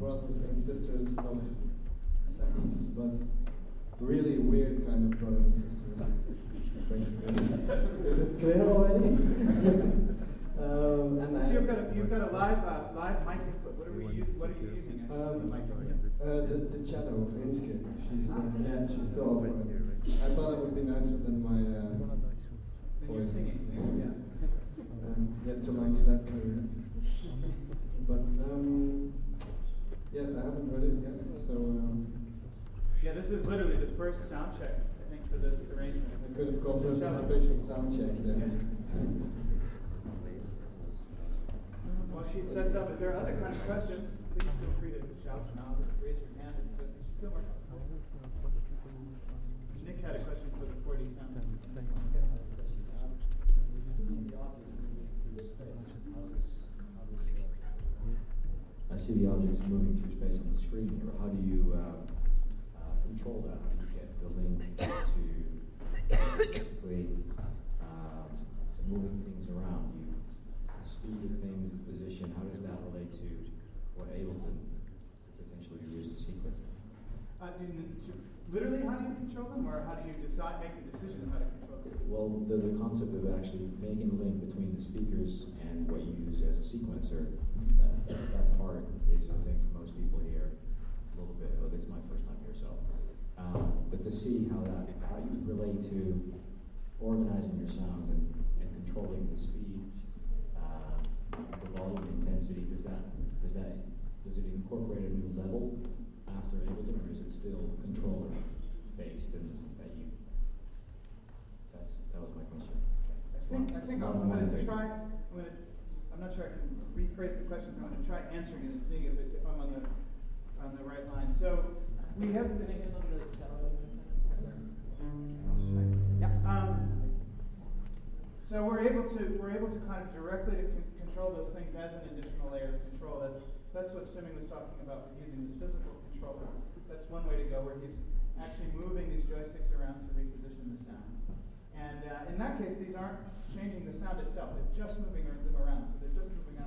brothers and sisters of seconds, but really weird kind of brothers and sisters. Is it clear already? um, and so you've got a, you've got a live uh, live mic input. What are we use, What are you using? Um, uh, the, the channel of Inske. She's uh, yeah, she's still over I thought it would be nicer than my uh, you're singing, yeah. Um, yet to launch that career. But um, yes, I haven't read it yet, so. Um, yeah, this is literally the first sound check I think for this arrangement. I could have gone for a special sound check then. While she sets up, if there are other kind of questions, please feel free to shout them out or raise your hand. And feel more Nick had a question for the 4D sound. I see the objects moving through space on the screen here. How do you uh, uh, control that? How do you get the link to basically um, moving things around? You, the speed of things, the position, how does that relate to what Ableton potentially use to sequence them? Uh, literally, how do you control them, or how do you decide, make the decision on how to control them? Well, the, the concept of actually making a link between the speakers and what you use as a sequencer that part is, I think, for most people here, a little bit. Well, this is my first time here, so. Um, but to see how that, how you relate to organizing your sounds and, and controlling the speed, uh, the volume, intensity, does that, does that, does it incorporate a new level after Ableton, or is it still controller based and that you? That's that was my question. I think, I think I'm, going to try. I'm going to I'm not sure I can rephrase the question, so I'm going to try answering it and seeing if, it, if I'm on the on the right line. So we haven't been able Yeah. So we're able to we're able to kind of directly control those things as an additional layer of control. That's that's what Stimming was talking about using this physical controller. That's one way to go, where he's actually moving these joysticks around to reposition the sound. And uh, in that case, these aren't changing the sound itself; They're just moving them around. So they're just moving around.